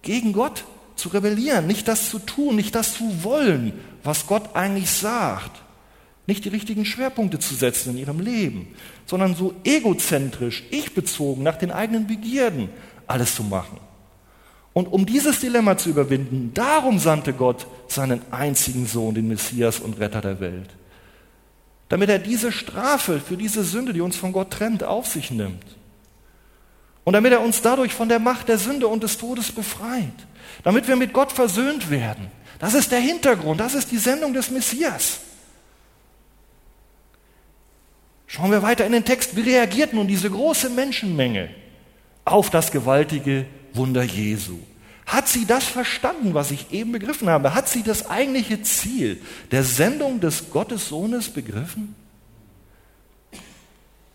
gegen Gott zu rebellieren, nicht das zu tun, nicht das zu wollen, was Gott eigentlich sagt, nicht die richtigen Schwerpunkte zu setzen in ihrem Leben, sondern so egozentrisch, ich-bezogen, nach den eigenen Begierden alles zu machen. Und um dieses Dilemma zu überwinden, darum sandte Gott seinen einzigen Sohn, den Messias und Retter der Welt. Damit er diese Strafe für diese Sünde, die uns von Gott trennt, auf sich nimmt. Und damit er uns dadurch von der Macht der Sünde und des Todes befreit. Damit wir mit Gott versöhnt werden. Das ist der Hintergrund, das ist die Sendung des Messias. Schauen wir weiter in den Text. Wie reagiert nun diese große Menschenmenge auf das gewaltige Wunder Jesu? Hat sie das verstanden, was ich eben begriffen habe? Hat sie das eigentliche Ziel der Sendung des Gottessohnes begriffen?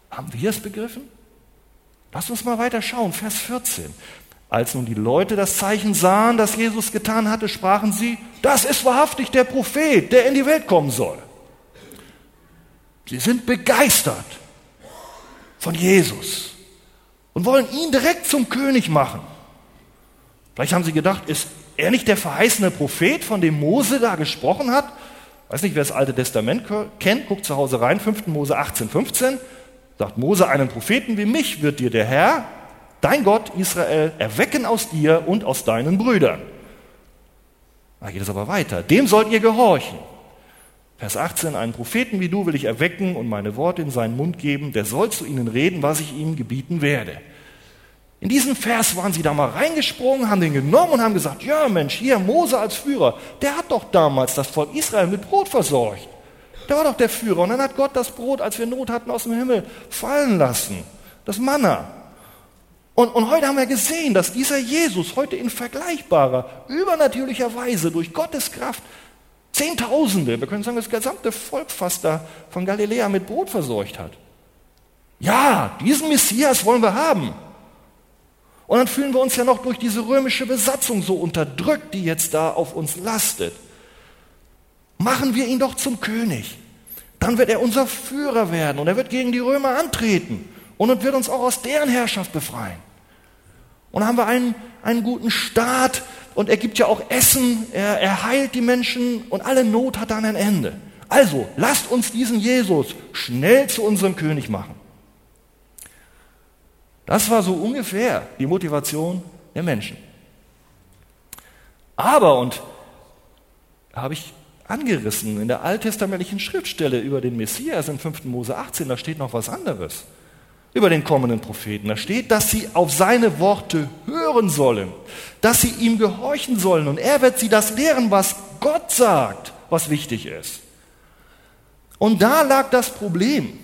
Haben wir es begriffen? Lass uns mal weiter schauen, Vers 14. Als nun die Leute das Zeichen sahen, das Jesus getan hatte, sprachen sie, das ist wahrhaftig der Prophet, der in die Welt kommen soll. Sie sind begeistert von Jesus und wollen ihn direkt zum König machen. Vielleicht haben sie gedacht, ist er nicht der verheißene Prophet, von dem Mose da gesprochen hat? Weiß nicht, wer das Alte Testament kennt, guckt zu Hause rein, 5. Mose 18, 15. Sagt Mose, einen Propheten wie mich wird dir der Herr, dein Gott Israel, erwecken aus dir und aus deinen Brüdern. Da geht es aber weiter. Dem sollt ihr gehorchen. Vers 18, einen Propheten wie du will ich erwecken und meine Worte in seinen Mund geben, der soll zu ihnen reden, was ich ihm gebieten werde. In diesen Vers waren sie da mal reingesprungen, haben den genommen und haben gesagt, ja Mensch, hier Mose als Führer, der hat doch damals das Volk Israel mit Brot versorgt. Der war doch der Führer. Und dann hat Gott das Brot, als wir Not hatten, aus dem Himmel fallen lassen. Das Manna. Und, und heute haben wir gesehen, dass dieser Jesus heute in vergleichbarer, übernatürlicher Weise durch Gottes Kraft Zehntausende, wir können sagen, das gesamte Volk fast da von Galiläa mit Brot versorgt hat. Ja, diesen Messias wollen wir haben. Und dann fühlen wir uns ja noch durch diese römische Besatzung so unterdrückt, die jetzt da auf uns lastet. Machen wir ihn doch zum König. Dann wird er unser Führer werden und er wird gegen die Römer antreten und wird uns auch aus deren Herrschaft befreien. Und haben wir einen, einen guten Staat und er gibt ja auch Essen, er, er heilt die Menschen und alle Not hat dann ein Ende. Also, lasst uns diesen Jesus schnell zu unserem König machen. Das war so ungefähr die Motivation der Menschen. Aber, und habe ich angerissen in der alttestamentlichen Schriftstelle über den Messias in 5. Mose 18, da steht noch was anderes. Über den kommenden Propheten. Da steht, dass sie auf seine Worte hören sollen, dass sie ihm gehorchen sollen und er wird sie das lehren, was Gott sagt, was wichtig ist. Und da lag das Problem.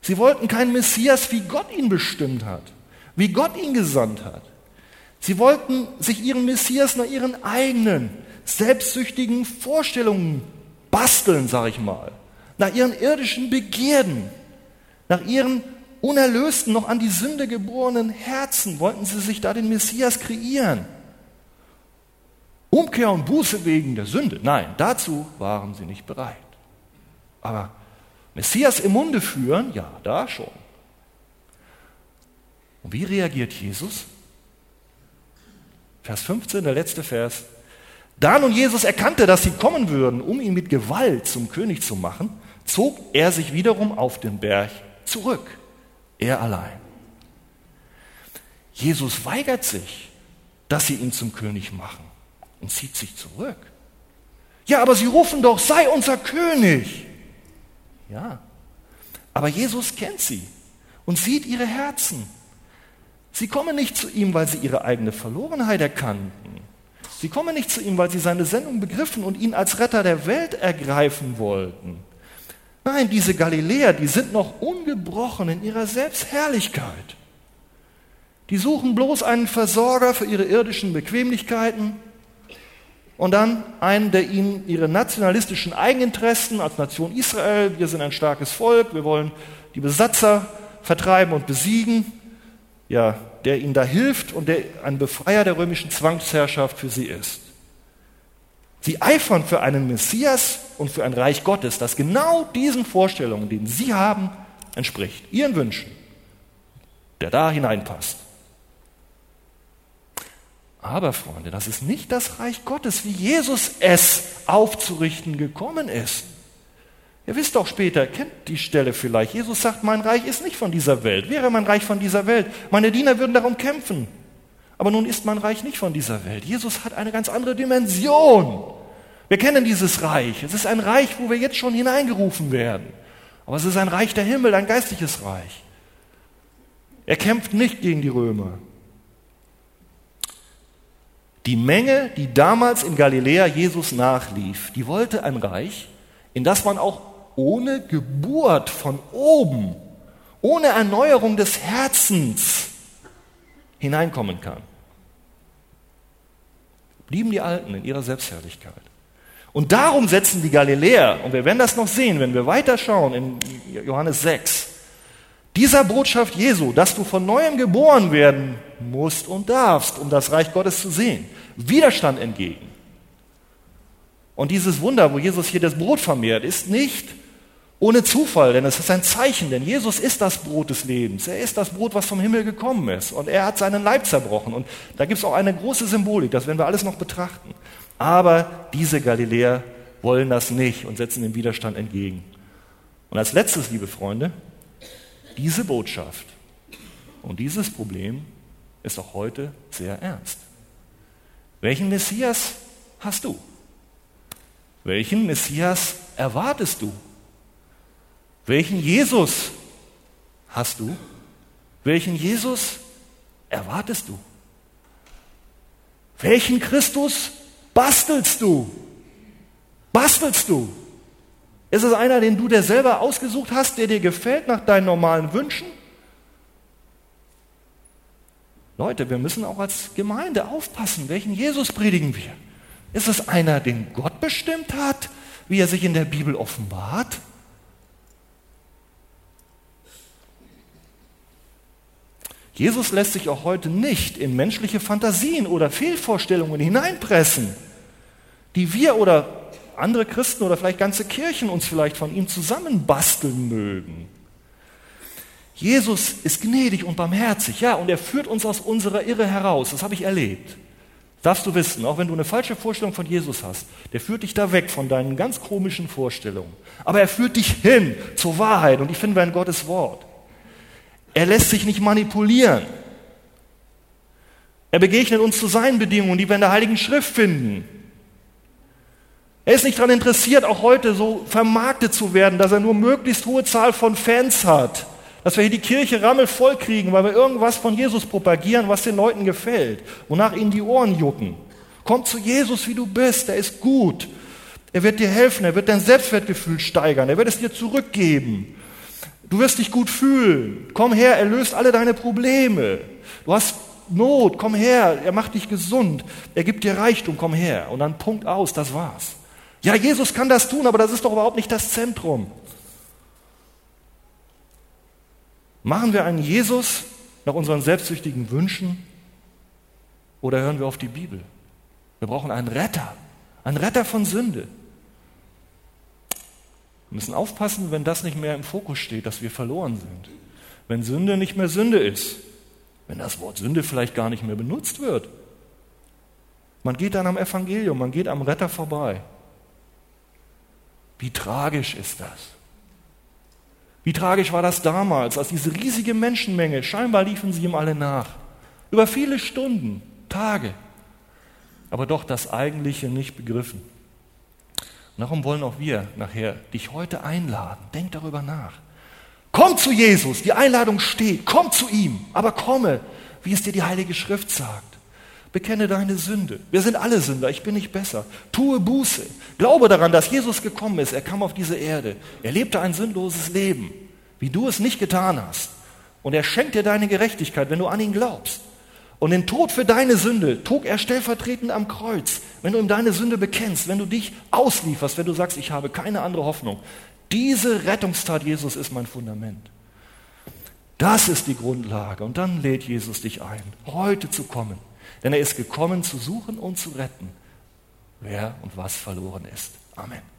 Sie wollten keinen Messias, wie Gott ihn bestimmt hat, wie Gott ihn gesandt hat. Sie wollten sich ihren Messias nach ihren eigenen, selbstsüchtigen Vorstellungen basteln, sage ich mal, nach ihren irdischen Begierden, nach ihren unerlösten, noch an die Sünde geborenen Herzen wollten sie sich da den Messias kreieren. Umkehr und Buße wegen der Sünde. Nein, dazu waren sie nicht bereit. Aber Messias im Munde führen, ja, da schon. Und wie reagiert Jesus? Vers 15, der letzte Vers. Da nun Jesus erkannte, dass sie kommen würden, um ihn mit Gewalt zum König zu machen, zog er sich wiederum auf den Berg zurück, er allein. Jesus weigert sich, dass sie ihn zum König machen und zieht sich zurück. Ja, aber sie rufen doch, sei unser König. Ja, aber Jesus kennt sie und sieht ihre Herzen. Sie kommen nicht zu ihm, weil sie ihre eigene Verlorenheit erkannten. Sie kommen nicht zu ihm, weil sie seine Sendung begriffen und ihn als Retter der Welt ergreifen wollten. Nein, diese Galiläer, die sind noch ungebrochen in ihrer Selbstherrlichkeit. Die suchen bloß einen Versorger für ihre irdischen Bequemlichkeiten und dann einen, der ihnen ihre nationalistischen Eigeninteressen als Nation Israel, wir sind ein starkes Volk, wir wollen die Besatzer vertreiben und besiegen, ja, der ihnen da hilft und der ein Befreier der römischen Zwangsherrschaft für sie ist. Sie eifern für einen Messias und für ein Reich Gottes, das genau diesen Vorstellungen, denen sie haben, entspricht, ihren Wünschen, der da hineinpasst. Aber Freunde, das ist nicht das Reich Gottes, wie Jesus es aufzurichten gekommen ist. Ihr wisst doch später, kennt die Stelle vielleicht. Jesus sagt, mein Reich ist nicht von dieser Welt. Wäre mein Reich von dieser Welt, meine Diener würden darum kämpfen. Aber nun ist mein Reich nicht von dieser Welt. Jesus hat eine ganz andere Dimension. Wir kennen dieses Reich. Es ist ein Reich, wo wir jetzt schon hineingerufen werden. Aber es ist ein Reich der Himmel, ein geistliches Reich. Er kämpft nicht gegen die Römer. Die Menge, die damals in Galiläa Jesus nachlief, die wollte ein Reich, in das man auch ohne Geburt von oben, ohne Erneuerung des Herzens hineinkommen kann. Blieben die Alten in ihrer Selbstherrlichkeit. Und darum setzen die Galiläer, und wir werden das noch sehen, wenn wir weiterschauen in Johannes 6, dieser Botschaft Jesu, dass du von neuem geboren werden musst und darfst, um das Reich Gottes zu sehen, Widerstand entgegen. Und dieses Wunder, wo Jesus hier das Brot vermehrt, ist nicht ohne Zufall, denn es ist ein Zeichen, denn Jesus ist das Brot des Lebens. Er ist das Brot, was vom Himmel gekommen ist. Und er hat seinen Leib zerbrochen. Und da gibt es auch eine große Symbolik, das werden wir alles noch betrachten. Aber diese Galiläer wollen das nicht und setzen dem Widerstand entgegen. Und als letztes, liebe Freunde, diese Botschaft und dieses Problem ist auch heute sehr ernst. Welchen Messias hast du? Welchen Messias erwartest du? Welchen Jesus hast du? Welchen Jesus erwartest du? Welchen Christus bastelst du? Bastelst du? Ist es einer, den du dir selber ausgesucht hast, der dir gefällt nach deinen normalen Wünschen? Leute, wir müssen auch als Gemeinde aufpassen, welchen Jesus predigen wir. Ist es einer, den Gott bestimmt hat, wie er sich in der Bibel offenbart? Jesus lässt sich auch heute nicht in menschliche Fantasien oder Fehlvorstellungen hineinpressen, die wir oder andere Christen oder vielleicht ganze Kirchen uns vielleicht von ihm zusammenbasteln mögen. Jesus ist gnädig und barmherzig, ja, und er führt uns aus unserer Irre heraus. Das habe ich erlebt. Darfst du wissen, auch wenn du eine falsche Vorstellung von Jesus hast, der führt dich da weg von deinen ganz komischen Vorstellungen. Aber er führt dich hin zur Wahrheit und ich finde ein Gottes Wort. Er lässt sich nicht manipulieren. Er begegnet uns zu seinen Bedingungen, die wir in der Heiligen Schrift finden. Er ist nicht daran interessiert, auch heute so vermarktet zu werden, dass er nur möglichst hohe Zahl von Fans hat. Dass wir hier die Kirche rammelvoll kriegen, weil wir irgendwas von Jesus propagieren, was den Leuten gefällt, wonach ihnen die Ohren jucken. Komm zu Jesus, wie du bist, er ist gut. Er wird dir helfen, er wird dein Selbstwertgefühl steigern, er wird es dir zurückgeben. Du wirst dich gut fühlen. Komm her, er löst alle deine Probleme. Du hast Not, komm her, er macht dich gesund, er gibt dir Reichtum, komm her. Und dann Punkt aus, das war's. Ja, Jesus kann das tun, aber das ist doch überhaupt nicht das Zentrum. Machen wir einen Jesus nach unseren selbstsüchtigen Wünschen oder hören wir auf die Bibel? Wir brauchen einen Retter, einen Retter von Sünde. Wir müssen aufpassen, wenn das nicht mehr im Fokus steht, dass wir verloren sind. Wenn Sünde nicht mehr Sünde ist. Wenn das Wort Sünde vielleicht gar nicht mehr benutzt wird. Man geht dann am Evangelium, man geht am Retter vorbei. Wie tragisch ist das? Wie tragisch war das damals, als diese riesige Menschenmenge, scheinbar liefen sie ihm alle nach. Über viele Stunden, Tage. Aber doch das Eigentliche nicht begriffen. Darum wollen auch wir nachher dich heute einladen. Denk darüber nach. Komm zu Jesus, die Einladung steht, komm zu ihm, aber komme, wie es dir die Heilige Schrift sagt. Bekenne deine Sünde. Wir sind alle Sünder, ich bin nicht besser. Tue Buße. Glaube daran, dass Jesus gekommen ist. Er kam auf diese Erde. Er lebte ein sündloses Leben, wie du es nicht getan hast. Und er schenkt dir deine Gerechtigkeit, wenn du an ihn glaubst. Und den Tod für deine Sünde trug er stellvertretend am Kreuz. Wenn du ihm deine Sünde bekennst, wenn du dich auslieferst, wenn du sagst, ich habe keine andere Hoffnung. Diese Rettungstat Jesus ist mein Fundament. Das ist die Grundlage. Und dann lädt Jesus dich ein, heute zu kommen denn er ist gekommen, zu suchen und zu retten, wer und was verloren ist. Amen.